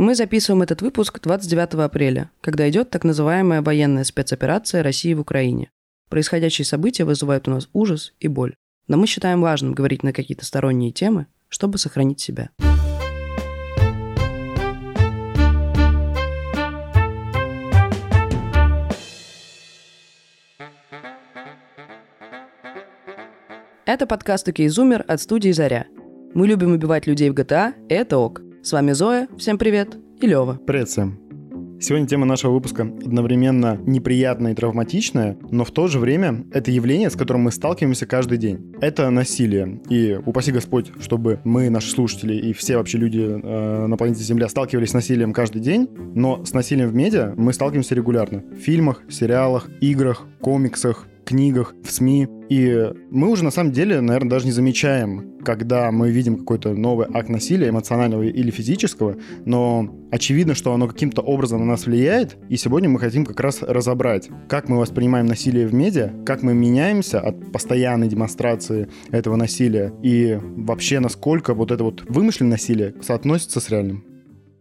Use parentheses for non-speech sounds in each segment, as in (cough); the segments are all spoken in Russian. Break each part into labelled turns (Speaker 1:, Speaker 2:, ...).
Speaker 1: Мы записываем этот выпуск 29 апреля, когда идет так называемая военная спецоперация России в Украине. Происходящие события вызывают у нас ужас и боль. Но мы считаем важным говорить на какие-то сторонние темы, чтобы сохранить себя. Это подкаст «Окей, от студии «Заря». Мы любим убивать людей в GTA, и это ок. С вами Зоя, всем привет, и Лева.
Speaker 2: Привет всем. Сегодня тема нашего выпуска одновременно неприятная и травматичная, но в то же время это явление, с которым мы сталкиваемся каждый день. Это насилие. И упаси Господь, чтобы мы, наши слушатели и все вообще люди э, на планете Земля сталкивались с насилием каждый день, но с насилием в медиа мы сталкиваемся регулярно. В фильмах, сериалах, играх, комиксах, книгах, в СМИ. И мы уже на самом деле, наверное, даже не замечаем, когда мы видим какой-то новый акт насилия, эмоционального или физического, но очевидно, что оно каким-то образом на нас влияет, и сегодня мы хотим как раз разобрать, как мы воспринимаем насилие в медиа, как мы меняемся от постоянной демонстрации этого насилия, и вообще насколько вот это вот вымышленное насилие соотносится с реальным.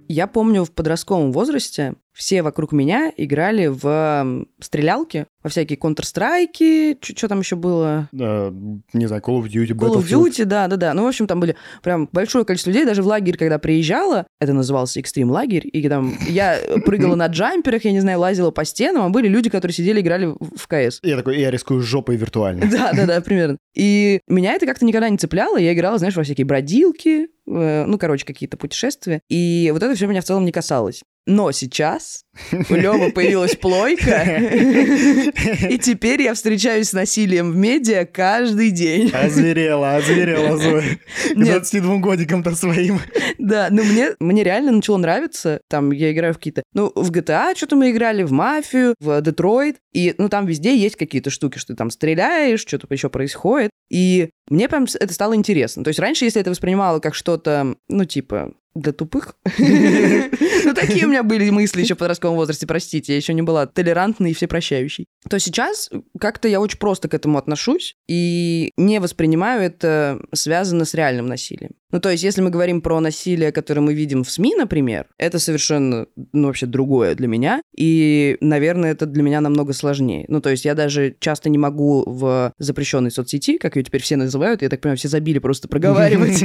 Speaker 1: Я помню в подростковом возрасте все вокруг меня играли в стрелялки, во всякие Counter-Strike, что там еще было?
Speaker 2: Да, не знаю, Call of Duty,
Speaker 1: Call of Duty, да, да, да. Ну, в общем, там были прям большое количество людей. Даже в лагерь, когда приезжала, это назывался экстрим лагерь, и там я прыгала на джамперах, я не знаю, лазила по стенам, а были люди, которые сидели, играли в КС.
Speaker 2: Я такой, я рискую жопой виртуально. (laughs)
Speaker 1: Да, да, да, примерно. И меня это как-то никогда не цепляло. Я играла, знаешь, во всякие бродилки, э, ну, короче, какие-то путешествия. И вот это все меня в целом не касалось. Но сейчас у Лёвы появилась плойка, и теперь я встречаюсь с насилием в медиа каждый день.
Speaker 2: Озверела, озверела Зоя. 22 годиком-то своим.
Speaker 1: Да, ну мне, мне реально начало нравиться. Там я играю в какие-то... Ну, в GTA что-то мы играли, в Мафию, в Детройт. И, ну, там везде есть какие-то штуки, что ты там стреляешь, что-то еще происходит. И мне прям это стало интересно. То есть раньше, если это воспринимала как что-то, ну, типа, для тупых. (laughs) Ну, такие у меня были мысли еще в подростковом возрасте, простите, я еще не была толерантной и всепрощающей. То сейчас как-то я очень просто к этому отношусь и не воспринимаю это связано с реальным насилием. Ну, то есть, если мы говорим про насилие, которое мы видим в СМИ, например, это совершенно, ну, вообще другое для меня, и, наверное, это для меня намного сложнее. Ну, то есть, я даже часто не могу в запрещенной соцсети, как ее теперь все называют, я так понимаю, все забили просто (laughs) проговаривать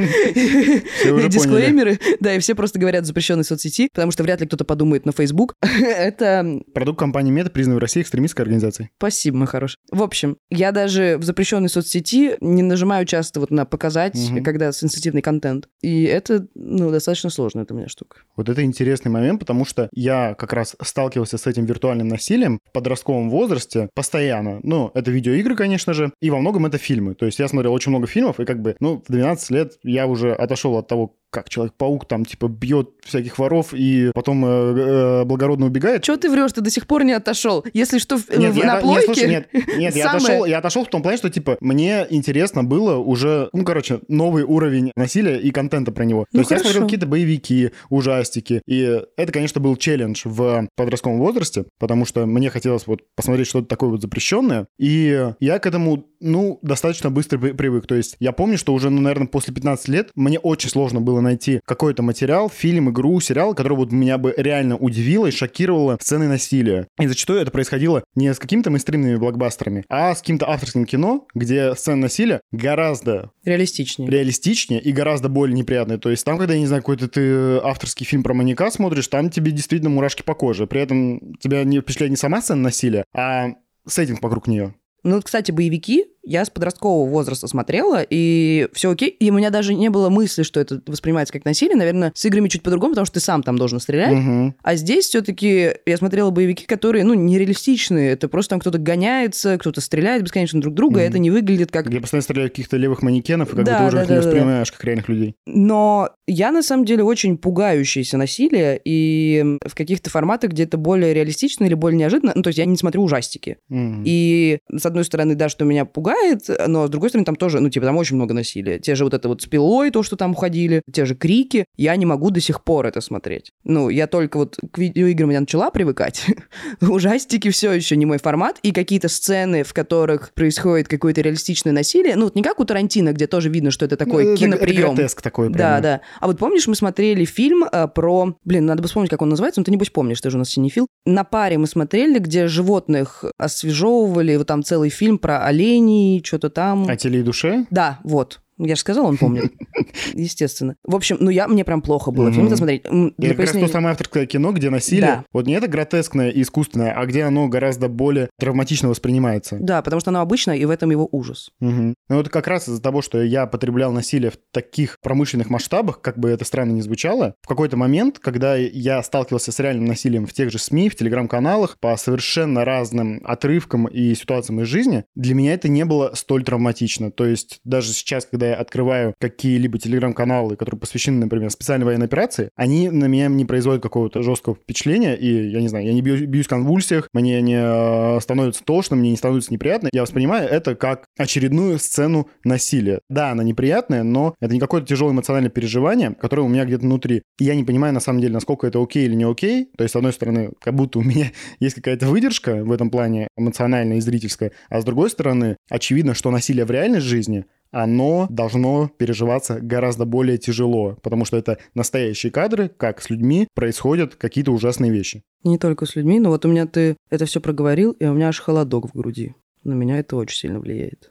Speaker 1: дисклеймеры, да, и все просто говорят запрещенной соцсети, потому что вряд ли кто-то подумает на Facebook. (laughs) Это...
Speaker 2: Продукт компании Мета признан в России экстремистской организацией.
Speaker 1: Спасибо, мой хороший. В общем, я даже в запрещенной соцсети не нажимаю часто вот на показать, когда сенситивный контент контент. И это, ну, достаточно сложно, это у меня штука.
Speaker 2: Вот это интересный момент, потому что я как раз сталкивался с этим виртуальным насилием в подростковом возрасте постоянно. Ну, это видеоигры, конечно же, и во многом это фильмы. То есть я смотрел очень много фильмов, и как бы, ну, в 12 лет я уже отошел от того, как Человек-паук там, типа, бьет всяких воров и потом э, э, благородно убегает.
Speaker 1: Чего ты врешь? Ты до сих пор не отошел. Если что, в, нет, в, я, на плойке... Нет, слушай,
Speaker 2: нет, (laughs) нет я, отошел, я отошел в том плане, что, типа, мне интересно было уже, ну, короче, новый уровень насилия и контента про него. Ну, То есть хорошо. я смотрел какие-то боевики, ужастики, и это, конечно, был челлендж в подростковом возрасте, потому что мне хотелось вот посмотреть что-то такое вот запрещенное, и я к этому, ну, достаточно быстро привык. То есть я помню, что уже, ну, наверное, после 15 лет мне очень сложно было найти какой-то материал, фильм, игру, сериал, который вот меня бы реально удивило и шокировало сцены насилия. И зачастую это происходило не с какими-то мейнстримными блокбастерами, а с каким-то авторским кино, где сцены насилия гораздо
Speaker 1: реалистичнее.
Speaker 2: Реалистичнее и гораздо более неприятные. То есть там, когда, я не знаю, какой-то ты авторский фильм про маньяка смотришь, там тебе действительно мурашки по коже. При этом тебя не впечатляет не сама сцена насилия, а сеттинг вокруг нее.
Speaker 1: Ну, кстати, боевики я с подросткового возраста смотрела, и все окей. И у меня даже не было мысли, что это воспринимается как насилие. Наверное, с играми чуть по-другому, потому что ты сам там должен стрелять. Угу. А здесь все-таки я смотрела боевики, которые, ну, нереалистичные. Это просто там кто-то гоняется, кто-то стреляет бесконечно друг друга, угу. и это не выглядит как...
Speaker 2: Где постоянно стреляют каких-то левых манекенов, и как да, бы ты уже да, их да, не воспринимаешь да. как реальных людей.
Speaker 1: Но я, на самом деле, очень пугающаяся насилие, и в каких-то форматах, где это более реалистично или более неожиданно, ну, то есть я не смотрю ужастики. Угу. И, с одной стороны, да, что меня пугает, раздражает, но, с другой стороны, там тоже, ну, типа, там очень много насилия. Те же вот это вот с пилой, то, что там уходили, те же крики. Я не могу до сих пор это смотреть. Ну, я только вот к видеоиграм я начала привыкать. (laughs) Ужастики все еще не мой формат. И какие-то сцены, в которых происходит какое-то реалистичное насилие, ну, вот не как у Тарантино, где тоже видно, что это такой
Speaker 2: Ну, это
Speaker 1: киноприем.
Speaker 2: гротеск такой.
Speaker 1: Да,
Speaker 2: прямо.
Speaker 1: да. А вот помнишь, мы смотрели фильм э, про... Блин, надо бы вспомнить, как он называется, но ты, небось, помнишь, ты же у нас синефил. На паре мы смотрели, где животных освежевывали, вот там целый фильм про оленей, что-то там.
Speaker 2: О теле и душе?
Speaker 1: Да, вот. Я же сказал, он помнит. (laughs) Естественно. В общем, ну я, мне прям плохо было фильм это смотреть.
Speaker 2: Это как раз то самое авторское кино, где насилие, вот не это гротескное и искусственное, а где оно гораздо более травматично воспринимается.
Speaker 1: Да, потому что оно обычное, и в этом его ужас.
Speaker 2: Ну вот как раз из-за того, что я потреблял насилие в таких промышленных масштабах, как бы это странно ни звучало, в какой-то момент, когда я сталкивался с реальным насилием в тех же СМИ, в телеграм-каналах, по совершенно разным отрывкам и ситуациям из жизни, для меня это не было столь травматично. То есть даже сейчас, когда я открываю какие-либо телеграм-каналы, которые посвящены, например, специальной военной операции, они на меня не производят какого-то жесткого впечатления, и я не знаю, я не бью- бьюсь в конвульсиях, мне не э, становится тошно, мне не становится неприятно. Я воспринимаю это как очередную сцену насилия. Да, она неприятная, но это не какое-то тяжелое эмоциональное переживание, которое у меня где-то внутри. И я не понимаю, на самом деле, насколько это окей или не окей. То есть, с одной стороны, как будто у меня (laughs) есть какая-то выдержка в этом плане эмоциональная и зрительская, а с другой стороны, очевидно, что насилие в реальной жизни оно должно переживаться гораздо более тяжело, потому что это настоящие кадры, как с людьми происходят какие-то ужасные вещи.
Speaker 1: Не только с людьми, но вот у меня ты это все проговорил, и у меня аж холодок в груди. На меня это очень сильно влияет.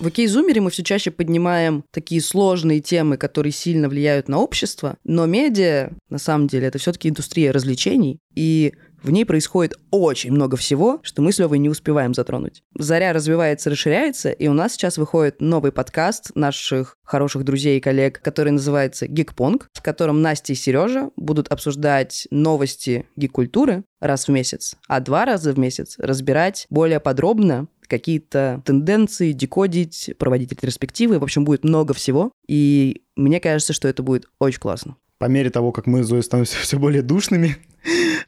Speaker 1: В Окей-зумере мы все чаще поднимаем такие сложные темы, которые сильно влияют на общество, но медиа, на самом деле, это все-таки индустрия развлечений, и в ней происходит очень много всего, что мы с Левой не успеваем затронуть. Заря развивается, расширяется, и у нас сейчас выходит новый подкаст наших хороших друзей и коллег, который называется «Гикпонг», в котором Настя и Сережа будут обсуждать новости гик-культуры раз в месяц, а два раза в месяц разбирать более подробно какие-то тенденции, декодить, проводить ретроспективы. В общем, будет много всего. И мне кажется, что это будет очень классно.
Speaker 2: По мере того, как мы Зоей становимся (laughs) все более душными,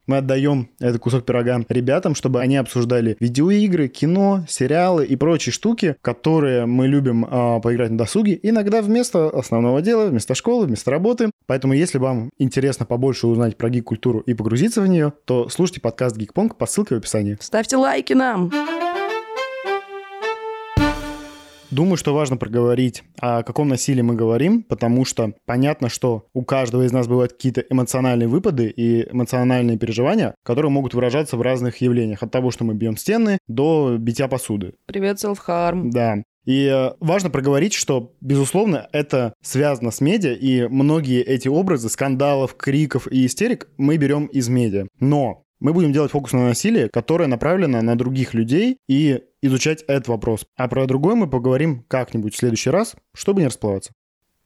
Speaker 2: мы отдаем этот кусок пирога ребятам, чтобы они обсуждали видеоигры, кино, сериалы и прочие штуки, которые мы любим э, поиграть на досуге, иногда вместо основного дела, вместо школы, вместо работы. Поэтому, если вам интересно побольше узнать про гик-культуру и погрузиться в нее, то слушайте подкаст Гикпонг по ссылке в описании.
Speaker 1: Ставьте лайки нам!
Speaker 2: Думаю, что важно проговорить, о каком насилии мы говорим, потому что понятно, что у каждого из нас бывают какие-то эмоциональные выпады и эмоциональные переживания, которые могут выражаться в разных явлениях. От того, что мы бьем стены, до битья посуды.
Speaker 1: Привет, селфхарм.
Speaker 2: Да. И э, важно проговорить, что, безусловно, это связано с медиа, и многие эти образы скандалов, криков и истерик мы берем из медиа. Но мы будем делать фокус на насилие, которое направлено на других людей, и изучать этот вопрос. А про другой мы поговорим как-нибудь в следующий раз, чтобы не расплываться.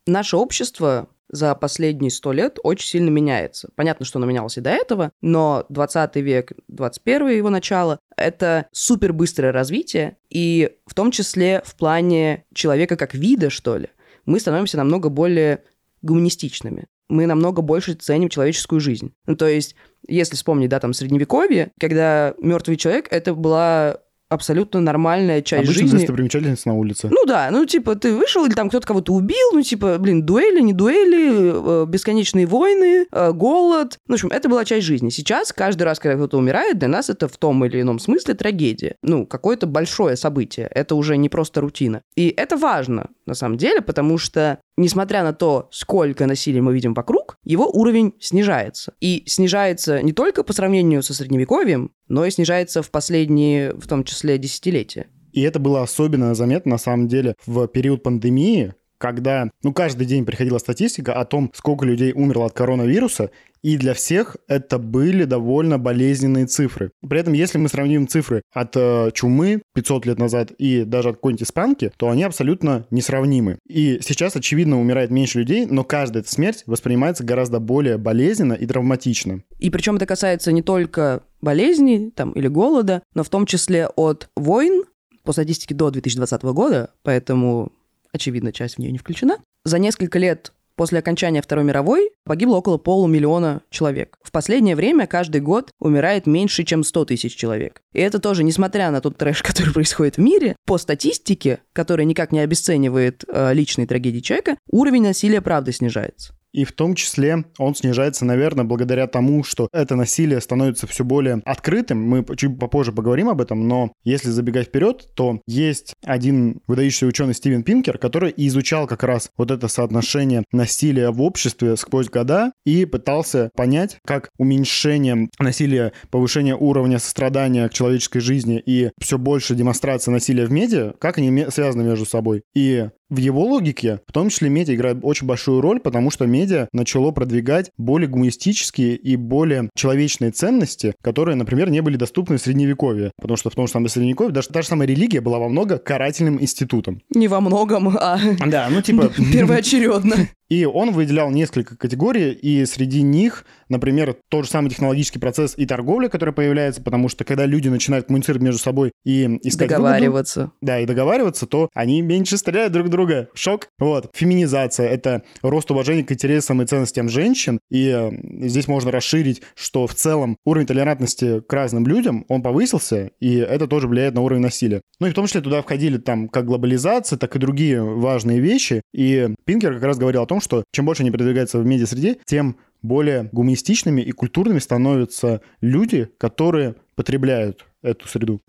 Speaker 1: Наше общество за последние сто лет очень сильно меняется. Понятно, что оно менялось и до этого, но 20 век, 21 его начало — это супер быстрое развитие, и в том числе в плане человека как вида, что ли. Мы становимся намного более гуманистичными. Мы намного больше ценим человеческую жизнь. Ну, то есть, если вспомнить, да, там, средневековье, когда мертвый человек — это была абсолютно нормальная часть
Speaker 2: Обычно
Speaker 1: жизни.
Speaker 2: достопримечательность на улице.
Speaker 1: Ну да, ну типа ты вышел или там кто-то кого-то убил, ну типа, блин, дуэли, не дуэли, э, бесконечные войны, э, голод. Ну, в общем, это была часть жизни. Сейчас каждый раз, когда кто-то умирает, для нас это в том или ином смысле трагедия. Ну, какое-то большое событие. Это уже не просто рутина. И это важно, на самом деле, потому что, несмотря на то, сколько насилия мы видим вокруг, его уровень снижается. И снижается не только по сравнению со средневековьем, но и снижается в последние, в том числе, десятилетия.
Speaker 2: И это было особенно заметно, на самом деле, в период пандемии, когда, ну, каждый день приходила статистика о том, сколько людей умерло от коронавируса, и для всех это были довольно болезненные цифры. При этом, если мы сравним цифры от э, чумы 500 лет назад и даже от какой-нибудь испанки, то они абсолютно несравнимы. И сейчас, очевидно, умирает меньше людей, но каждая эта смерть воспринимается гораздо более болезненно и травматично.
Speaker 1: И причем это касается не только болезней там, или голода, но в том числе от войн по статистике до 2020 года, поэтому, очевидно, часть в нее не включена. За несколько лет После окончания Второй мировой погибло около полумиллиона человек. В последнее время каждый год умирает меньше, чем 100 тысяч человек. И это тоже, несмотря на тот трэш, (laughs) который происходит в мире, по статистике, которая никак не обесценивает э, личные трагедии человека, уровень насилия правда снижается.
Speaker 2: И в том числе он снижается, наверное, благодаря тому, что это насилие становится все более открытым. Мы чуть попозже поговорим об этом, но если забегать вперед, то есть один выдающийся ученый Стивен Пинкер, который изучал как раз вот это соотношение насилия в обществе сквозь года и пытался понять, как уменьшение насилия, повышение уровня сострадания к человеческой жизни и все больше демонстрация насилия в медиа, как они связаны между собой. И в его логике, в том числе медиа играет очень большую роль, потому что медиа начало продвигать более гуманистические и более человечные ценности, которые, например, не были доступны в Средневековье. Потому что в том же самом Средневековье даже та же самая религия была во много карательным институтом.
Speaker 1: Не во многом, а... (laughs)
Speaker 2: Да, ну типа... (laughs)
Speaker 1: Первоочередно. (laughs)
Speaker 2: И он выделял несколько категорий, и среди них, например, тот же самый технологический процесс и торговля, который появляется, потому что когда люди начинают коммуницировать между собой и искать
Speaker 1: Договариваться.
Speaker 2: Выгоду, да, и договариваться, то они меньше стреляют друг друга. Шок. Вот. Феминизация — это рост уважения к интересам и ценностям женщин, и э, здесь можно расширить, что в целом уровень толерантности к разным людям, он повысился, и это тоже влияет на уровень насилия. Ну и в том числе туда входили там как глобализация, так и другие важные вещи, и Пинкер как раз говорил о том, том, что чем больше они продвигаются в медиа-среде, тем более гуманистичными и культурными становятся люди, которые потребляют эту среду.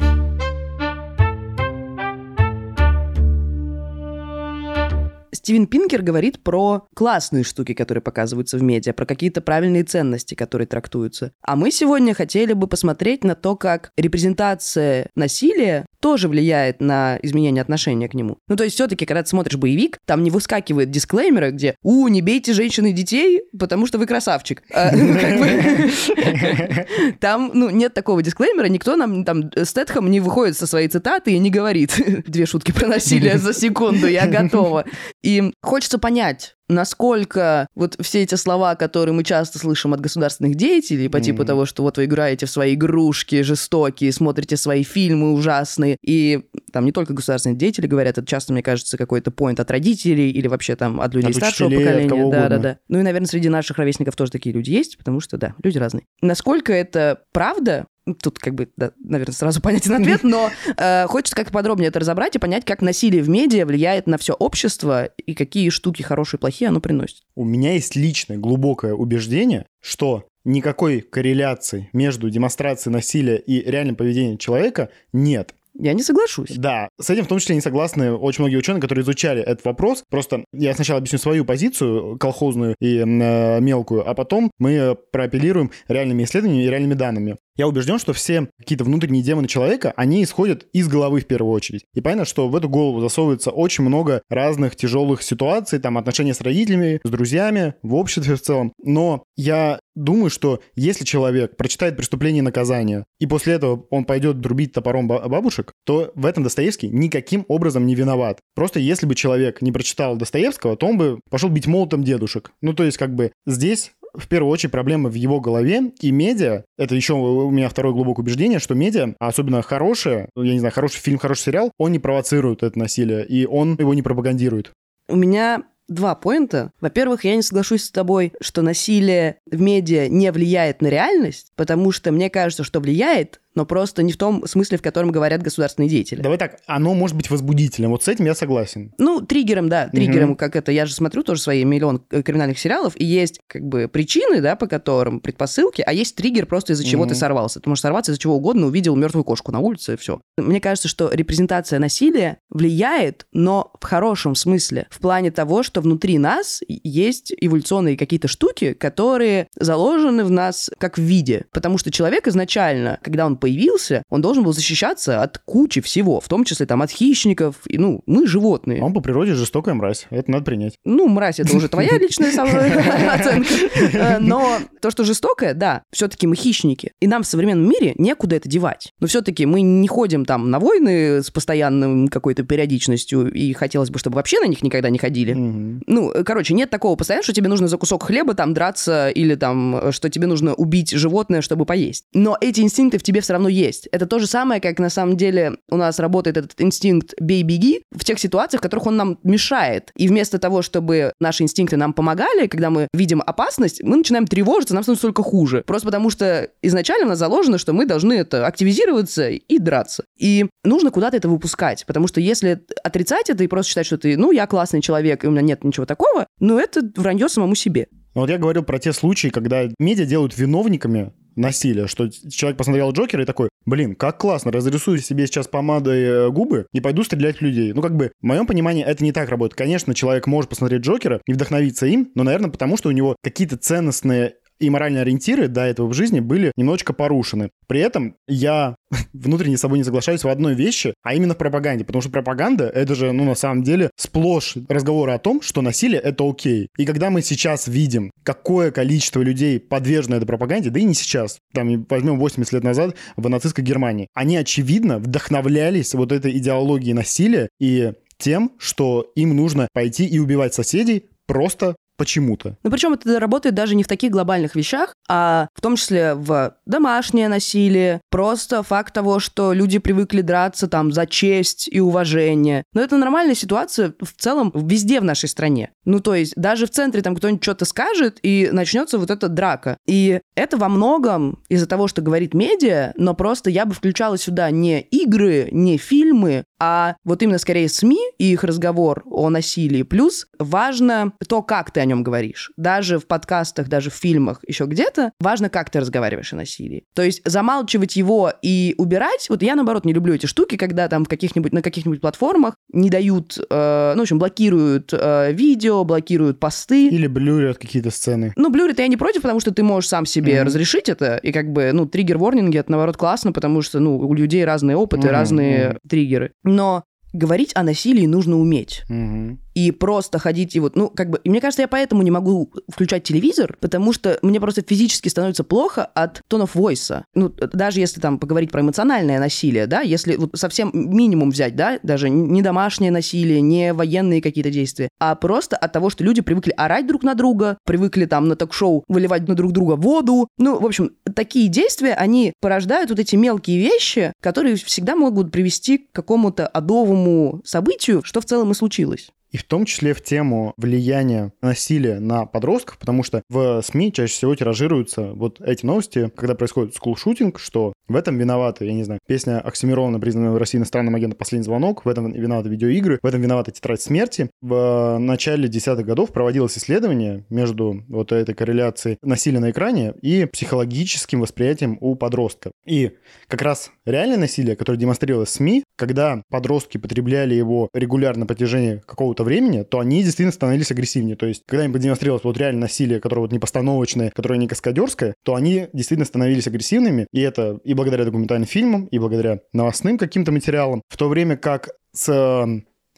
Speaker 1: Стивен Пинкер говорит про классные штуки, которые показываются в медиа, про какие-то правильные ценности, которые трактуются. А мы сегодня хотели бы посмотреть на то, как репрезентация насилия тоже влияет на изменение отношения к нему. Ну, то есть все-таки, когда ты смотришь боевик, там не выскакивает дисклеймеры, где «У, не бейте женщин и детей, потому что вы красавчик». А, (laughs) ну, (laughs) там, ну, нет такого дисклеймера, никто нам, там, Стэтхэм не выходит со своей цитаты и не говорит (laughs) «Две шутки про насилие за секунду, я готова». И хочется понять, насколько вот все эти слова, которые мы часто слышим от государственных деятелей, по типу того, что вот вы играете в свои игрушки жестокие, смотрите свои фильмы ужасные, и там не только государственные деятели говорят, это часто, мне кажется, какой-то поинт от родителей или вообще там от людей от старшего поколения. Да, да, да. Ну и, наверное, среди наших ровесников тоже такие люди есть, потому что, да, люди разные. Насколько это правда, Тут как бы, да, наверное, сразу (laughs) понятен ответ, но э, хочется как-то подробнее это разобрать и понять, как насилие в медиа влияет на все общество и какие штуки хорошие и плохие оно приносит.
Speaker 2: У меня есть личное глубокое убеждение, что никакой корреляции между демонстрацией насилия и реальным поведением человека нет.
Speaker 1: Я не соглашусь.
Speaker 2: Да, с этим в том числе не согласны очень многие ученые, которые изучали этот вопрос. Просто я сначала объясню свою позицию, колхозную и э, мелкую, а потом мы проапеллируем реальными исследованиями и реальными данными. Я убежден, что все какие-то внутренние демоны человека, они исходят из головы в первую очередь. И понятно, что в эту голову засовывается очень много разных тяжелых ситуаций, там отношения с родителями, с друзьями, в обществе в целом. Но я думаю, что если человек прочитает «Преступление и наказание», и после этого он пойдет друбить топором бабушек, то в этом Достоевский никаким образом не виноват. Просто если бы человек не прочитал Достоевского, то он бы пошел бить молотом дедушек. Ну, то есть, как бы, здесь в первую очередь проблема в его голове, и медиа, это еще у меня второе глубокое убеждение, что медиа, особенно хорошие, я не знаю, хороший фильм, хороший сериал, он не провоцирует это насилие, и он его не пропагандирует.
Speaker 1: У меня два поинта. Во-первых, я не соглашусь с тобой, что насилие в медиа не влияет на реальность, потому что мне кажется, что влияет, но просто не в том смысле, в котором говорят государственные деятели.
Speaker 2: Давай так, оно может быть возбудителем. Вот с этим я согласен.
Speaker 1: Ну, триггером, да, триггером, угу. как это. Я же смотрю тоже свои миллион э, криминальных сериалов, и есть как бы причины, да, по которым предпосылки, а есть триггер просто из-за чего угу. ты сорвался. Ты можешь сорваться из-за чего угодно, увидел мертвую кошку на улице, и все. Мне кажется, что репрезентация насилия влияет, но в хорошем смысле. В плане того, что внутри нас есть эволюционные какие-то штуки, которые заложены в нас как в виде. Потому что человек изначально, когда он появился, он должен был защищаться от кучи всего, в том числе там от хищников. И, ну, мы животные.
Speaker 2: Он по природе жестокая мразь. Это надо принять.
Speaker 1: Ну, мразь, это уже твоя (laughs) личная (laughs) оценка. Э, но то, что жестокое, да, все-таки мы хищники. И нам в современном мире некуда это девать. Но все-таки мы не ходим там на войны с постоянным какой-то периодичностью, и хотелось бы, чтобы вообще на них никогда не ходили. Ну, короче, нет такого постоянно, что тебе нужно за кусок хлеба там драться, или там, что тебе нужно убить животное, чтобы поесть. Но эти инстинкты в тебе все равно есть. Это то же самое, как на самом деле у нас работает этот инстинкт «бей-беги» в тех ситуациях, в которых он нам мешает. И вместо того, чтобы наши инстинкты нам помогали, когда мы видим опасность, мы начинаем тревожиться, нам становится только хуже. Просто потому что изначально у нас заложено, что мы должны это активизироваться и драться. И нужно куда-то это выпускать, потому что если отрицать это и просто считать, что ты, ну, я классный человек, и у меня нет ничего такого, ну, это вранье самому себе.
Speaker 2: Ну, вот я говорил про те случаи, когда медиа делают виновниками насилия, что человек посмотрел Джокера и такой, блин, как классно, разрисую себе сейчас помадой э, губы и пойду стрелять в людей. Ну, как бы, в моем понимании, это не так работает. Конечно, человек может посмотреть Джокера и вдохновиться им, но, наверное, потому что у него какие-то ценностные и моральные ориентиры до этого в жизни были немножечко порушены. При этом я (laughs) внутренне с собой не соглашаюсь в одной вещи, а именно в пропаганде, потому что пропаганда — это же, ну, на самом деле, сплошь разговоры о том, что насилие — это окей. И когда мы сейчас видим, какое количество людей подвержено этой пропаганде, да и не сейчас, там, возьмем 80 лет назад в нацистской Германии, они, очевидно, вдохновлялись вот этой идеологией насилия и тем, что им нужно пойти и убивать соседей просто почему-то.
Speaker 1: Ну, причем это работает даже не в таких глобальных вещах, а в том числе в домашнее насилие, просто факт того, что люди привыкли драться там за честь и уважение. Но это нормальная ситуация в целом везде в нашей стране. Ну, то есть даже в центре там кто-нибудь что-то скажет, и начнется вот эта драка. И это во многом из-за того, что говорит медиа, но просто я бы включала сюда не игры, не фильмы, а вот именно скорее СМИ и их разговор о насилии. Плюс важно то, как ты нем говоришь. Даже в подкастах, даже в фильмах, еще где-то, важно, как ты разговариваешь о насилии. То есть замалчивать его и убирать, вот я, наоборот, не люблю эти штуки, когда там в каких-нибудь, на каких-нибудь платформах не дают, э, ну, в общем, блокируют э, видео, блокируют посты.
Speaker 2: Или блюрят какие-то сцены.
Speaker 1: Ну, блюрит я не против, потому что ты можешь сам себе mm-hmm. разрешить это, и как бы, ну, триггер-ворнинги, это, наоборот, классно, потому что, ну, у людей разные опыты, mm-hmm. разные mm-hmm. триггеры. Но говорить о насилии нужно уметь.
Speaker 2: Mm-hmm
Speaker 1: и просто ходить и вот, ну, как бы, и мне кажется, я поэтому не могу включать телевизор, потому что мне просто физически становится плохо от тонов войса. Ну, даже если там поговорить про эмоциональное насилие, да, если вот совсем минимум взять, да, даже не домашнее насилие, не военные какие-то действия, а просто от того, что люди привыкли орать друг на друга, привыкли там на ток-шоу выливать на друг друга воду. Ну, в общем, такие действия, они порождают вот эти мелкие вещи, которые всегда могут привести к какому-то адовому событию, что в целом и случилось
Speaker 2: и в том числе в тему влияния насилия на подростков, потому что в СМИ чаще всего тиражируются вот эти новости, когда происходит скулшутинг, что в этом виноваты, я не знаю, песня Оксимирона, признанная в России иностранным агентом «Последний звонок», в этом виноваты видеоигры, в этом виновата тетрадь смерти. В начале десятых годов проводилось исследование между вот этой корреляцией насилия на экране и психологическим восприятием у подростка. И как раз реальное насилие, которое демонстрировалось СМИ, когда подростки потребляли его регулярно на протяжении какого-то времени, то они действительно становились агрессивнее. То есть, когда им продемонстрировалось вот реальное насилие, которое вот не постановочное, которое не каскадерское, то они действительно становились агрессивными. И это и благодаря документальным фильмам, и благодаря новостным каким-то материалам. В то время как с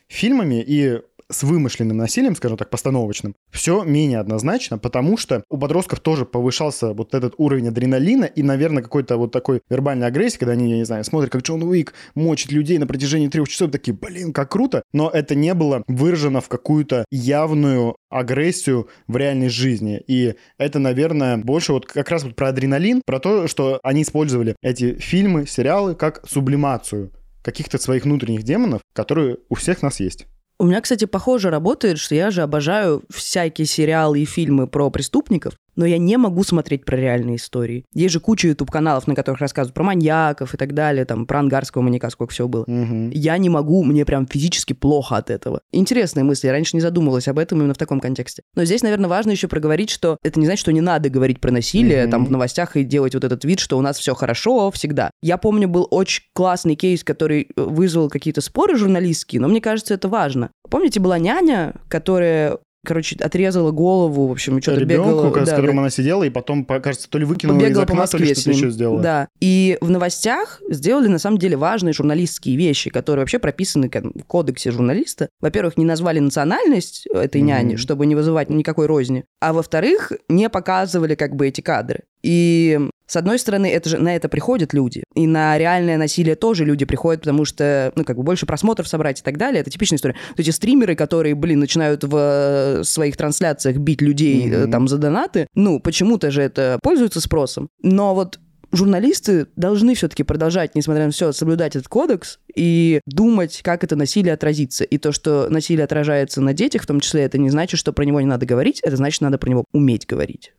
Speaker 2: фильмами и с вымышленным насилием, скажем так, постановочным, все менее однозначно, потому что у подростков тоже повышался вот этот уровень адреналина и, наверное, какой-то вот такой вербальной агрессии, когда они, я не знаю, смотрят, как Джон Уик мочит людей на протяжении трех часов, такие, блин, как круто, но это не было выражено в какую-то явную агрессию в реальной жизни. И это, наверное, больше вот как раз вот про адреналин, про то, что они использовали эти фильмы, сериалы как сублимацию каких-то своих внутренних демонов, которые у всех нас есть.
Speaker 1: У меня, кстати, похоже работает, что я же обожаю всякие сериалы и фильмы про преступников, но я не могу смотреть про реальные истории. Есть же куча YouTube-каналов, на которых рассказывают про маньяков и так далее, там, про ангарского маньяка, сколько всего было.
Speaker 2: Угу.
Speaker 1: Я не могу, мне прям физически плохо от этого. Интересные мысли, я раньше не задумывалась об этом именно в таком контексте. Но здесь, наверное, важно еще проговорить, что это не значит, что не надо говорить про насилие, угу. там, в новостях и делать вот этот вид, что у нас все хорошо всегда. Я помню, был очень классный кейс, который э, вызвал какие-то споры журналистские, но мне кажется, это важно. Помните, была няня, которая короче, отрезала голову, в общем, что-то бегала.
Speaker 2: с да, которым да. она сидела, и потом, кажется, то ли выкинула из окна, по Москве то ли что-то еще сделала.
Speaker 1: Да. И в новостях сделали, на самом деле, важные журналистские вещи, которые вообще прописаны в кодексе журналиста. Во-первых, не назвали национальность этой mm-hmm. няни, чтобы не вызывать никакой розни. А во-вторых, не показывали как бы эти кадры. И с одной стороны, это же, на это приходят люди. И на реальное насилие тоже люди приходят, потому что, ну, как бы больше просмотров собрать и так далее. Это типичная история. Вот эти стримеры, которые, блин, начинают в э, своих трансляциях бить людей mm-hmm. там за донаты, ну, почему-то же это пользуется спросом. Но вот журналисты должны все-таки продолжать, несмотря на все, соблюдать этот кодекс и думать, как это насилие отразится. И то, что насилие отражается на детях, в том числе, это не значит, что про него не надо говорить, это значит, надо про него уметь говорить.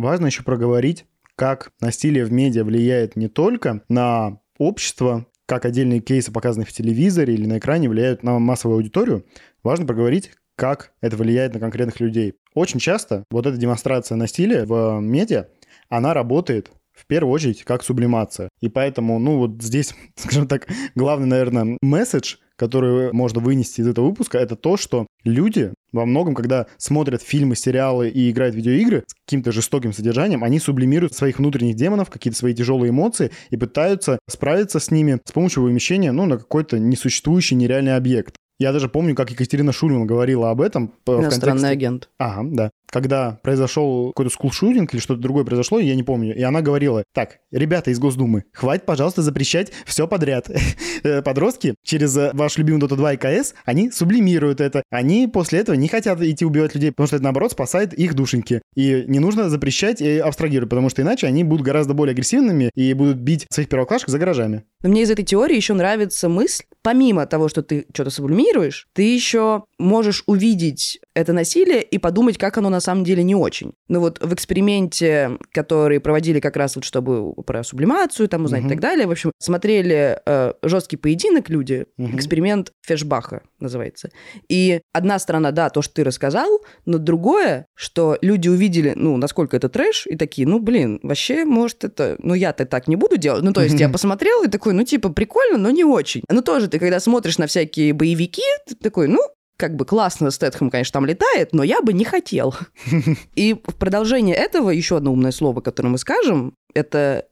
Speaker 2: Важно еще проговорить, как насилие в медиа влияет не только на общество, как отдельные кейсы, показанные в телевизоре или на экране, влияют на массовую аудиторию. Важно проговорить, как это влияет на конкретных людей. Очень часто вот эта демонстрация насилия в медиа, она работает в первую очередь как сублимация. И поэтому, ну вот здесь, (laughs) скажем так, главный, наверное, месседж, который можно вынести из этого выпуска, это то, что люди во многом, когда смотрят фильмы, сериалы и играют в видеоигры с каким-то жестоким содержанием, они сублимируют своих внутренних демонов, какие-то свои тяжелые эмоции и пытаются справиться с ними с помощью вымещения ну, на какой-то несуществующий нереальный объект. Я даже помню, как Екатерина Шульман говорила об этом.
Speaker 1: Иностранный контексте... агент.
Speaker 2: Ага, да когда произошел какой-то скулшутинг или что-то другое произошло, я не помню, и она говорила, так, ребята из Госдумы, хватит, пожалуйста, запрещать все подряд. (laughs) Э, подростки через э, ваш любимый Dota 2 и КС, они сублимируют это. Они после этого не хотят идти убивать людей, потому что это, наоборот, спасает их душеньки. И не нужно запрещать и абстрагировать, потому что иначе они будут гораздо более агрессивными и будут бить своих первоклашек за гаражами.
Speaker 1: Но мне из этой теории еще нравится мысль, помимо того, что ты что-то сублимируешь, ты еще можешь увидеть это насилие и подумать, как оно на самом деле не очень. Ну вот в эксперименте, который проводили как раз вот чтобы про сублимацию там узнать угу. и так далее, в общем, смотрели э, жесткий поединок люди, угу. эксперимент Фешбаха называется. И одна сторона, да, то, что ты рассказал, но другое, что люди увидели, ну, насколько это трэш, и такие, ну, блин, вообще, может, это... Ну, я-то так не буду делать. Ну, то есть я посмотрел и такой, ну, типа, прикольно, но не очень. Ну, тоже ты, когда смотришь на всякие боевики, ты такой, ну, как бы классно Стэтхэм, конечно, там летает, но я бы не хотел. (laughs) И в продолжение этого еще одно умное слово, которое мы скажем, это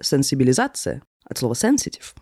Speaker 1: сенсибилизация от слова sensitive.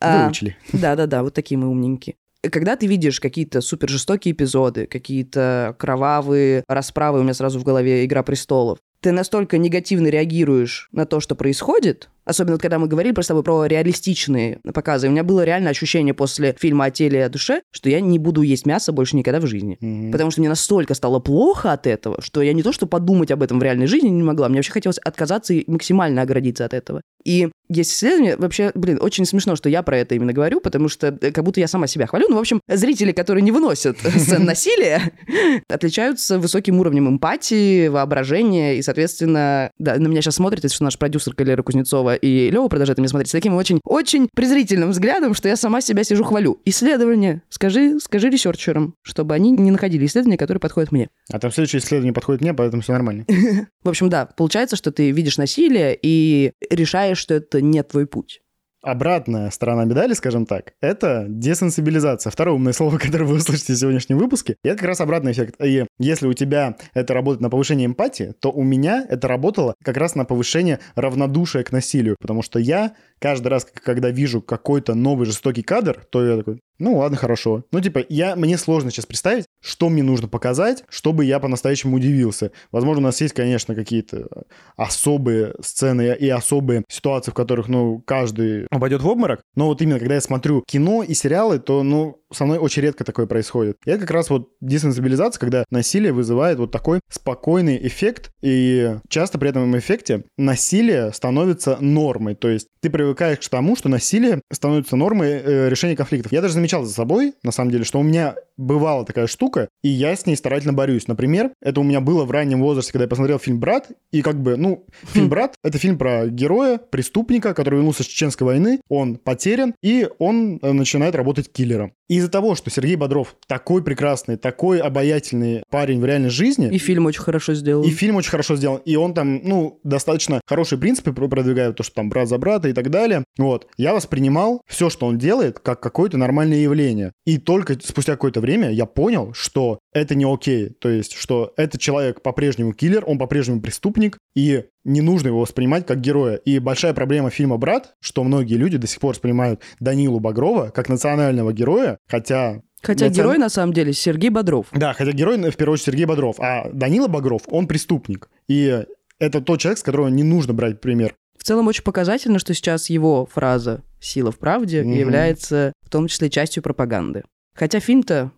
Speaker 2: А, Выучили.
Speaker 1: Да-да-да, вот такие мы умненькие когда ты видишь какие-то супер жестокие эпизоды, какие-то кровавые расправы, у меня сразу в голове «Игра престолов», ты настолько негативно реагируешь на то, что происходит, Особенно, когда мы говорили просто про реалистичные показы. У меня было реально ощущение после фильма «О теле и о душе», что я не буду есть мясо больше никогда в жизни. Mm-hmm. Потому что мне настолько стало плохо от этого, что я не то что подумать об этом в реальной жизни не могла, мне вообще хотелось отказаться и максимально оградиться от этого. И есть исследование, вообще, блин, очень смешно, что я про это именно говорю, потому что э, как будто я сама себя хвалю. Ну, в общем, зрители, которые не выносят (laughs) сцен насилия, (laughs) отличаются высоким уровнем эмпатии, воображения, и, соответственно, да, на меня сейчас смотрит, если наш продюсер Калера Кузнецова и Лева продолжает меня смотреть с таким очень, очень презрительным взглядом, что я сама себя сижу хвалю. Исследование. Скажи, скажи ресерчерам, чтобы они не находили исследования, которые подходят мне.
Speaker 2: А там следующее исследование подходит мне, поэтому все нормально. (laughs)
Speaker 1: В общем, да, получается, что ты видишь насилие и решаешь, что это не твой путь.
Speaker 2: Обратная сторона медали, скажем так, это десенсибилизация. Второе умное слово, (laughs) которое вы услышите в сегодняшнем выпуске, и это как раз обратный эффект. И если у тебя это работает на повышение эмпатии, то у меня это работало как раз на повышение равнодушия к насилию. Потому что я каждый раз, когда вижу какой-то новый жестокий кадр, то я такой, ну ладно, хорошо. Ну типа, я, мне сложно сейчас представить, что мне нужно показать, чтобы я по-настоящему удивился. Возможно, у нас есть, конечно, какие-то особые сцены и особые ситуации, в которых, ну, каждый упадет в обморок. Но вот именно, когда я смотрю кино и сериалы, то, ну, со мной очень редко такое происходит. И это как раз вот десенсибилизация, когда насилие вызывает вот такой спокойный эффект, и часто при этом эффекте насилие становится нормой. То есть ты привыкаешь к тому, что насилие становится нормой э, решения конфликтов. Я даже замечал за собой, на самом деле, что у меня бывала такая штука, и я с ней старательно борюсь. Например, это у меня было в раннем возрасте, когда я посмотрел фильм «Брат», и как бы, ну, фильм «Брат» — это фильм про героя, преступника, который вернулся с Чеченской войны, он потерян, и он э, начинает работать киллером. Из-за того, что Сергей Бодров такой прекрасный, такой обаятельный парень в реальной жизни...
Speaker 1: И фильм очень хорошо сделан.
Speaker 2: И фильм очень хорошо сделан. И он там, ну, достаточно хорошие принципы продвигает, то, что там брат за брата и так далее. Вот. Я воспринимал все, что он делает, как какое-то нормальное явление. И только спустя какое-то время я понял, что это не окей. То есть, что этот человек по-прежнему киллер, он по-прежнему преступник, и не нужно его воспринимать как героя. И большая проблема фильма «Брат», что многие люди до сих пор воспринимают Данилу Багрова как национального героя, хотя
Speaker 1: Хотя Национ... герой на самом деле Сергей Бодров.
Speaker 2: Да, хотя герой в первую очередь Сергей Бодров, а Данила Багров, он преступник. И это тот человек, с которого не нужно брать пример.
Speaker 1: В целом очень показательно, что сейчас его фраза «сила в правде» угу. является в том числе частью пропаганды. Хотя фильм-то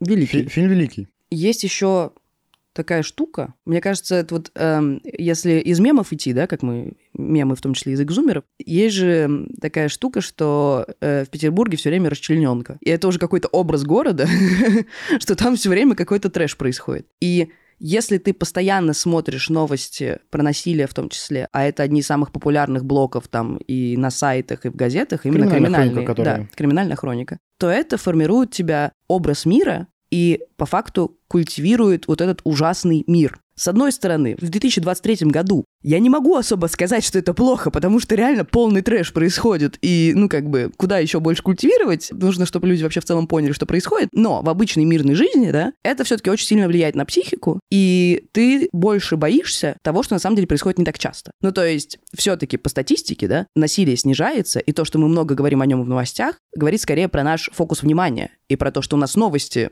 Speaker 1: великий.
Speaker 2: Фи- фильм великий.
Speaker 1: Есть еще такая штука. Мне кажется, это вот эм, если из мемов идти, да, как мы мемы, в том числе язык зумеров, есть же такая штука, что э, в Петербурге все время расчлененка. И это уже какой-то образ города, (laughs) что там все время какой-то трэш происходит. И если ты постоянно смотришь новости про насилие в том числе, а это одни из самых популярных блоков там и на сайтах, и в газетах, именно криминальная хроника, да, криминальная хроника, то это формирует тебя образ мира и по факту культивирует вот этот ужасный мир. С одной стороны, в 2023 году я не могу особо сказать, что это плохо, потому что реально полный трэш происходит. И, ну, как бы, куда еще больше культивировать? Нужно, чтобы люди вообще в целом поняли, что происходит. Но в обычной мирной жизни, да, это все-таки очень сильно влияет на психику, и ты больше боишься того, что на самом деле происходит не так часто. Ну, то есть, все-таки по статистике, да, насилие снижается, и то, что мы много говорим о нем в новостях, говорит скорее про наш фокус внимания и про то, что у нас новости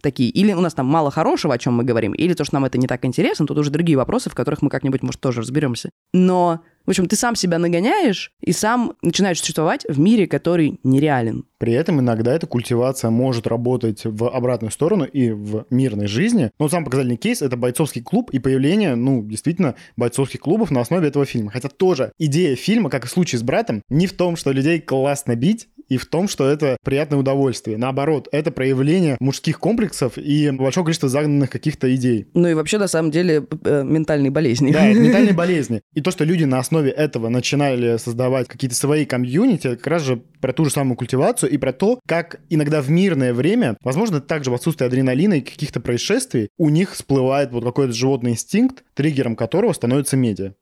Speaker 1: такие. Или у нас там мало хорошего, о чем мы говорим, или то, что нам это не так интересно, тут уже другие вопросы, в которых мы как-нибудь, может, тоже разберемся. Но, в общем, ты сам себя нагоняешь и сам начинаешь существовать в мире, который нереален.
Speaker 2: При этом иногда эта культивация может работать в обратную сторону и в мирной жизни. Но сам показательный кейс — это бойцовский клуб и появление, ну, действительно, бойцовских клубов на основе этого фильма. Хотя тоже идея фильма, как и в случае с братом, не в том, что людей классно бить, и в том, что это приятное удовольствие. Наоборот, это проявление мужских комплексов и большого количества загнанных каких-то идей.
Speaker 1: Ну и вообще, на самом деле, э, ментальные болезни.
Speaker 2: Да, (laughs) ментальные болезни. И то, что люди на основе этого начинали создавать какие-то свои комьюнити, как раз же про ту же самую культивацию и про то, как иногда в мирное время, возможно, также в отсутствии адреналина и каких-то происшествий, у них всплывает вот какой-то животный инстинкт, триггером которого становится медиа.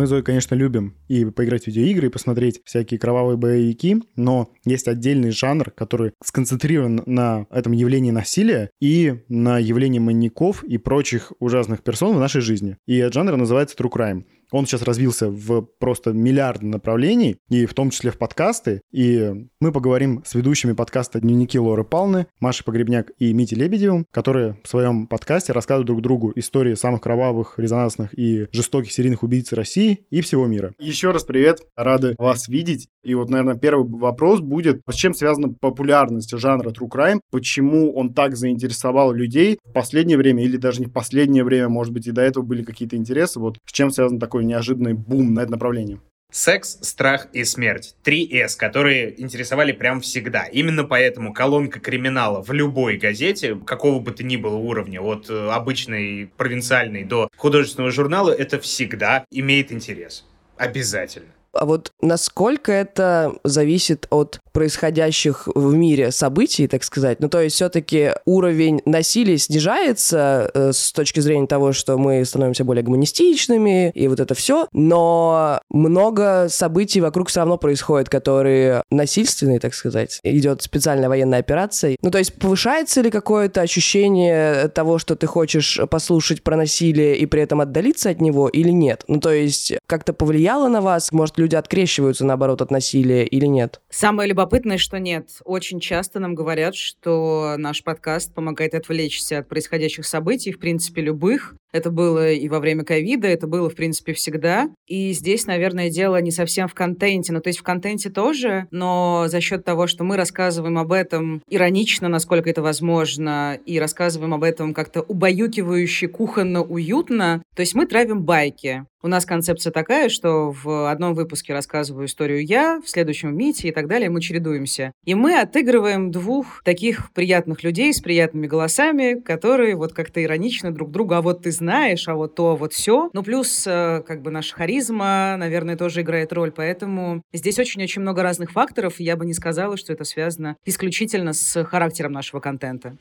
Speaker 2: Мы, Зои, конечно, любим и поиграть в видеоигры, и посмотреть всякие кровавые боевики, но есть отдельный жанр, который сконцентрирован на этом явлении насилия и на явлении маньяков и прочих ужасных персон в нашей жизни. И этот жанр называется True Crime. Он сейчас развился в просто миллиарды направлений, и в том числе в подкасты. И мы поговорим с ведущими подкаста «Дневники Лоры Палны», Машей Погребняк и Мити Лебедевым, которые в своем подкасте рассказывают друг другу истории самых кровавых, резонансных и жестоких серийных убийц России и всего мира. Еще раз привет, рады вас видеть. И вот, наверное, первый вопрос будет, с чем связана популярность жанра True Crime, почему он так заинтересовал людей в последнее время, или даже не в последнее время, может быть, и до этого были какие-то интересы, вот с чем связан такой такой неожиданный бум на это направление?
Speaker 3: Секс, страх и смерть. Три С, которые интересовали прям всегда. Именно поэтому колонка криминала в любой газете, какого бы то ни было уровня, от э, обычной провинциальной до художественного журнала, это всегда имеет интерес. Обязательно.
Speaker 1: А вот насколько это зависит от происходящих в мире событий, так сказать? Ну, то есть все-таки уровень насилия снижается э, с точки зрения того, что мы становимся более гуманистичными и вот это все, но много событий вокруг все равно происходит, которые насильственные, так сказать. Идет специальная военная операция. Ну, то есть повышается ли какое-то ощущение того, что ты хочешь послушать про насилие и при этом отдалиться от него или нет? Ну, то есть как-то повлияло на вас? Может, люди открещиваются, наоборот, от насилия или нет?
Speaker 4: Самое любопытное, что нет. Очень часто нам говорят, что наш подкаст помогает отвлечься от происходящих событий, в принципе, любых. Это было и во время ковида, это было, в принципе, всегда. И здесь, наверное, дело не совсем в контенте. Ну, то есть в контенте тоже, но за счет того, что мы рассказываем об этом иронично, насколько это возможно, и рассказываем об этом как-то убаюкивающе, кухонно, уютно, то есть мы травим байки. У нас концепция такая, что в одном выпуске рассказываю историю я, в следующем Мити и так далее, мы чередуемся. И мы отыгрываем двух таких приятных людей с приятными голосами, которые вот как-то иронично друг другу, а вот ты знаешь, а вот то, вот все. Ну, плюс э, как бы наша харизма, наверное, тоже играет роль, поэтому здесь очень-очень много разных факторов, я бы не сказала, что это связано исключительно с характером нашего контента.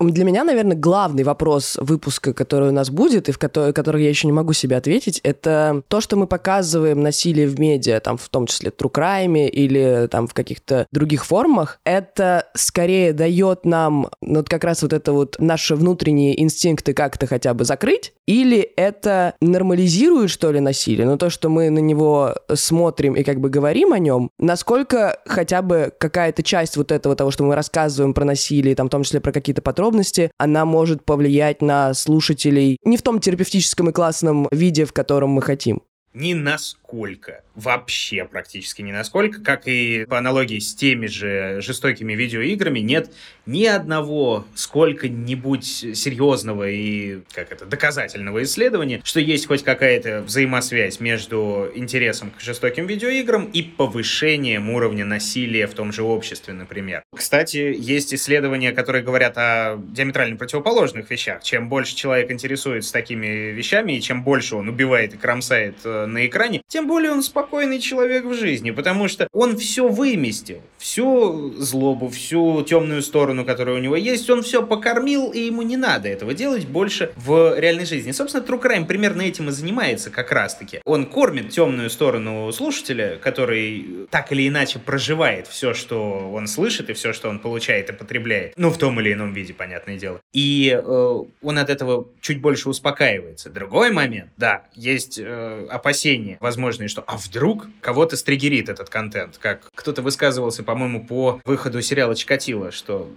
Speaker 1: Для меня, наверное, главный вопрос выпуска, который у нас будет, и в который, который я еще не могу себе ответить, это то, что мы показываем насилие в медиа, там, в том числе true crime или там в каких-то других формах, это скорее дает нам ну, вот как раз вот это вот наши внутренние инстинкты как-то хотя бы закрыть, или это нормализирует, что ли, насилие? Но ну, то, что мы на него смотрим и как бы говорим о нем, насколько хотя бы какая-то часть вот этого того, что мы рассказываем про насилие, там, в том числе про какие-то подробности, она может повлиять на слушателей не в том терапевтическом и классном виде, в котором мы хотим.
Speaker 3: Ни насколько. Вообще практически ни насколько. Как и по аналогии с теми же жестокими видеоиграми, нет ни одного сколько-нибудь серьезного и, как это, доказательного исследования, что есть хоть какая-то взаимосвязь между интересом к жестоким видеоиграм и повышением уровня насилия в том же обществе, например. Кстати, есть исследования, которые говорят о диаметрально противоположных вещах. Чем больше человек интересуется такими вещами, и чем больше он убивает и кромсает э, на экране, тем более он спокойный человек в жизни, потому что он все выместил. Всю злобу, всю темную сторону, которая у него есть, он все покормил, и ему не надо этого делать больше в реальной жизни. Собственно, True Crime примерно этим и занимается как раз-таки. Он кормит темную сторону слушателя, который так или иначе проживает все, что он слышит, и все, что он получает и потребляет. Ну, в том или ином виде, понятное дело. И э, он от этого чуть больше успокаивается. Другой момент, да, есть э, опасения возможные, что а вдруг кого-то стригерит этот контент, как кто-то высказывался, по-моему, по выходу сериала «Чикатило», что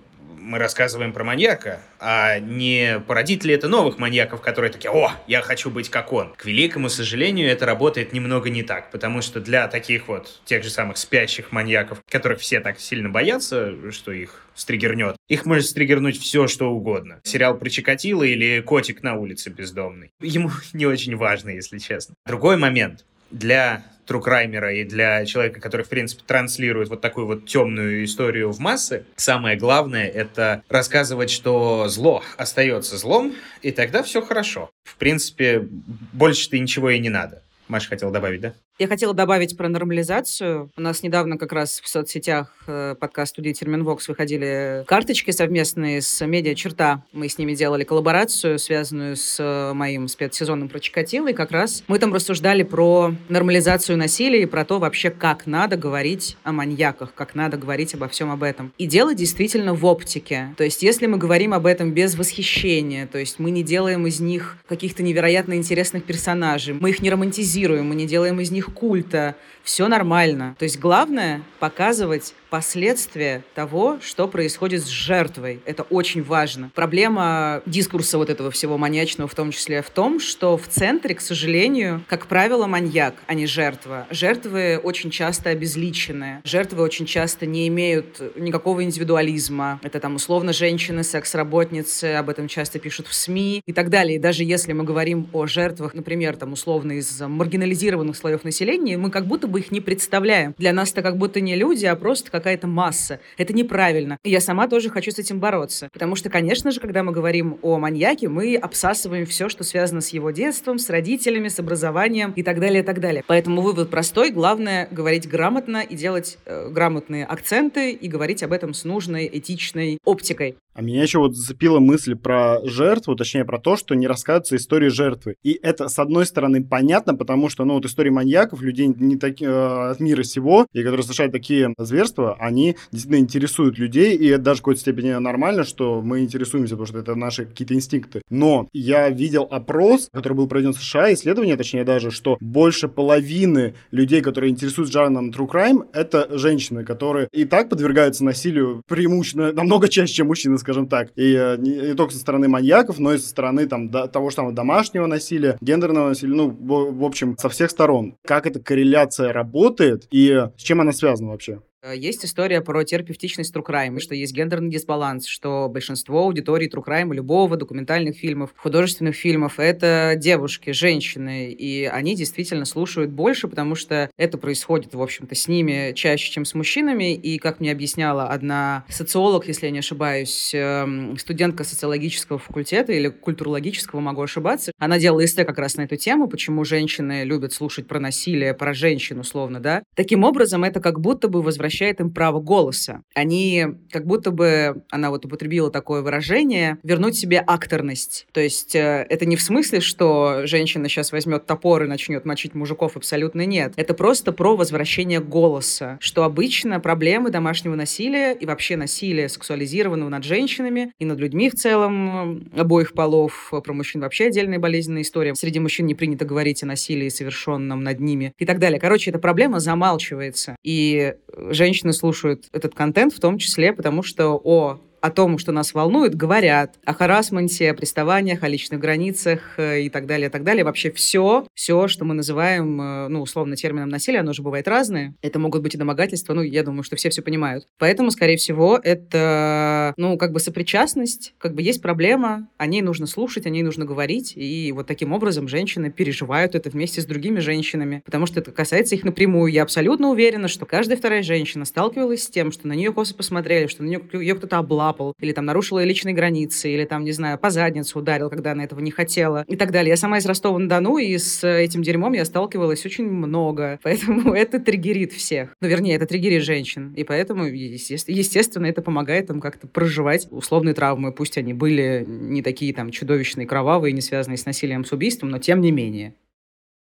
Speaker 3: мы рассказываем про маньяка, а не породит ли это новых маньяков, которые такие, о, я хочу быть как он. К великому сожалению, это работает немного не так, потому что для таких вот тех же самых спящих маньяков, которых все так сильно боятся, что их стригернет, их может стригернуть все, что угодно. Сериал про Чикатило или котик на улице бездомный. Ему (laughs) не очень важно, если честно. Другой момент. Для трукраймера и для человека, который, в принципе, транслирует вот такую вот темную историю в массы, самое главное — это рассказывать, что зло остается злом, и тогда все хорошо. В принципе, больше-то ничего и не надо. Маша хотела добавить, да?
Speaker 4: Я хотела добавить про нормализацию. У нас недавно как раз в соцсетях э, подкаст студии Терминвокс выходили карточки совместные с медиа «Черта». Мы с ними делали коллаборацию, связанную с э, моим спецсезоном про Чикатило. И как раз мы там рассуждали про нормализацию насилия и про то вообще, как надо говорить о маньяках, как надо говорить обо всем об этом. И дело действительно в оптике. То есть если мы говорим об этом без восхищения, то есть мы не делаем из них каких-то невероятно интересных персонажей, мы их не романтизируем, мы не делаем из них культа, все нормально. То есть главное показывать последствия того, что происходит с жертвой. Это очень важно. Проблема дискурса вот этого всего маньячного в том числе в том, что в центре, к сожалению, как правило, маньяк, а не жертва. Жертвы очень часто обезличены. Жертвы очень часто не имеют никакого индивидуализма. Это там условно женщины, секс-работницы, об этом часто пишут в СМИ и так далее. И даже если мы говорим о жертвах, например, там условно из маргинализированных слоев населения, мы как будто бы их не представляем. Для нас это как будто не люди, а просто как какая-то масса. Это неправильно. И я сама тоже хочу с этим бороться. Потому что, конечно же, когда мы говорим о маньяке, мы обсасываем все, что связано с его детством, с родителями, с образованием и так далее, и так далее. Поэтому вывод простой. Главное говорить грамотно и делать э, грамотные акценты и говорить об этом с нужной этичной оптикой.
Speaker 2: А меня еще вот зацепила мысль про жертву, точнее про то, что не рассказывается история жертвы. И это, с одной стороны, понятно, потому что, ну, вот истории маньяков, людей не таки, э, от мира сего, и которые совершают такие зверства, они действительно интересуют людей, и это даже в какой-то степени нормально, что мы интересуемся, потому что это наши какие-то инстинкты. Но я видел опрос, который был проведен в США, исследование, точнее даже, что больше половины людей, которые интересуются жанром true crime, это женщины, которые и так подвергаются насилию преимущественно намного чаще, чем мужчины, скажем так. И э, не, не только со стороны маньяков, но и со стороны там, до, того же самого домашнего насилия, гендерного насилия, ну, в, в общем, со всех сторон. Как эта корреляция работает и с чем она связана вообще?
Speaker 4: Э, есть история про терапевтичность true crime, что есть гендерный дисбаланс, что большинство аудитории true crime, любого документальных фильмов, художественных фильмов — это девушки, женщины, и они действительно слушают больше, потому что это происходит, в общем-то, с ними чаще, чем с мужчинами, и, как мне объясняла одна социолог, если я не ошибаюсь, эм, студентка социологического факультета или культурологического, могу ошибаться, она делала эссе как раз на эту тему, почему женщины любят слушать про насилие, про женщин, условно, да. Таким образом, это как будто бы возвращается возвращает им право голоса. Они как будто бы, она вот употребила такое выражение, вернуть себе акторность. То есть э, это не в смысле, что женщина сейчас возьмет топор и начнет мочить мужиков, абсолютно нет. Это просто про возвращение голоса, что обычно проблемы домашнего насилия и вообще насилия сексуализированного над женщинами и над людьми в целом обоих полов, про мужчин вообще отдельная болезненная история. Среди мужчин не принято говорить о насилии, совершенном над ними и так далее. Короче, эта проблема замалчивается. И женщины слушают этот контент в том числе, потому что о о том, что нас волнует, говорят. О харасменте, о приставаниях, о личных границах э, и так далее, и так далее. Вообще все, все, что мы называем, э, ну, условно, термином насилия, оно же бывает разное. Это могут быть и домогательства, ну, я думаю, что все все понимают. Поэтому, скорее всего, это, ну, как бы сопричастность, как бы есть проблема, о ней нужно слушать, о ней нужно говорить, и вот таким образом женщины переживают это вместе с другими женщинами, потому что это касается их напрямую. Я абсолютно уверена, что каждая вторая женщина сталкивалась с тем, что на нее косо посмотрели, что на нее ее кто-то облапал, или там нарушила ее личные границы, или там, не знаю, по задницу ударил, когда она этого не хотела, и так далее. Я сама из Ростова-на-Дону, и с этим дерьмом я сталкивалась очень много, (laughs) поэтому это триггерит всех. Ну, вернее, это триггерит женщин, и поэтому, естественно, это помогает им как-то проживать условные травмы, пусть они были не такие там чудовищные, кровавые, не связанные с насилием, с убийством, но тем не менее.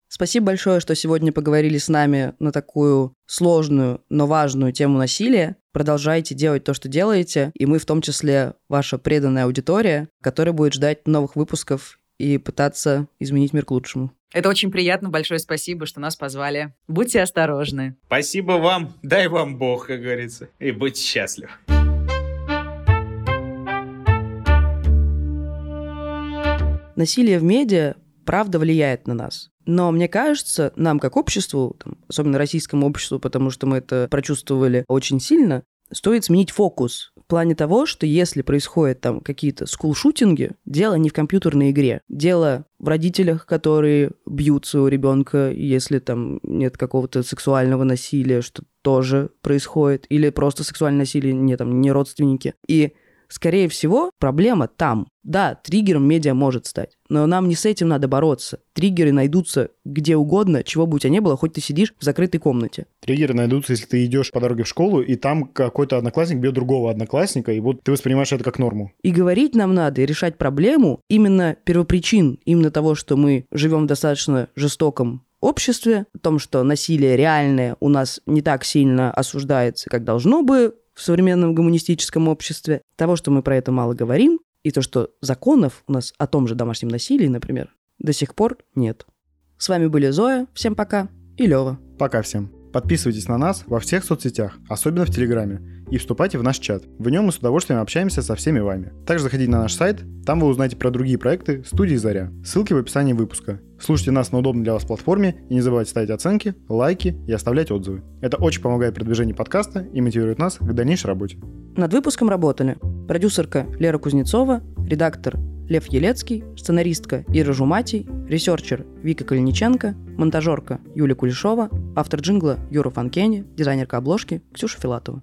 Speaker 1: Спасибо большое, что сегодня поговорили с нами на такую сложную, но важную тему насилия. Продолжайте делать то, что делаете, и мы в том числе ваша преданная аудитория, которая будет ждать новых выпусков и пытаться изменить мир к лучшему.
Speaker 4: Это очень приятно. Большое спасибо, что нас позвали. Будьте осторожны.
Speaker 3: Спасибо вам. Дай вам Бог, как говорится. И будьте счастливы.
Speaker 1: Насилие в медиа правда влияет на нас. Но мне кажется, нам как обществу, там, особенно российскому обществу, потому что мы это прочувствовали очень сильно, стоит сменить фокус в плане того, что если происходят там какие-то скулшутинги, дело не в компьютерной игре. Дело в родителях, которые бьют своего ребенка, если там нет какого-то сексуального насилия, что тоже происходит, или просто сексуальное насилие, не там, не родственники. И Скорее всего, проблема там. Да, триггером медиа может стать, но нам не с этим надо бороться. Триггеры найдутся где угодно, чего бы у тебя не было, хоть ты сидишь в закрытой комнате.
Speaker 2: Триггеры найдутся, если ты идешь по дороге в школу, и там какой-то одноклассник бьет другого одноклассника, и вот ты воспринимаешь это как норму.
Speaker 1: И говорить нам надо, и решать проблему именно первопричин, именно того, что мы живем в достаточно жестоком обществе, о том, что насилие реальное у нас не так сильно осуждается, как должно бы в современном гуманистическом обществе, того, что мы про это мало говорим, и то, что законов у нас о том же домашнем насилии, например, до сих пор нет. С вами были Зоя, всем пока, и Лева.
Speaker 2: Пока всем. Подписывайтесь на нас во всех соцсетях, особенно в Телеграме, и вступайте в наш чат. В нем мы с удовольствием общаемся со всеми вами. Также заходите на наш сайт, там вы узнаете про другие проекты студии Заря. Ссылки в описании выпуска. Слушайте нас на удобной для вас платформе и не забывайте ставить оценки, лайки и оставлять отзывы. Это очень помогает продвижению подкаста и мотивирует нас к дальнейшей работе.
Speaker 1: Над выпуском работали продюсерка Лера Кузнецова, редактор Лев Елецкий, сценаристка Ира Жуматий, ресерчер Вика Калиниченко, монтажерка Юлия Кулешова, автор джингла Юра Фанкени, дизайнерка обложки Ксюша Филатова.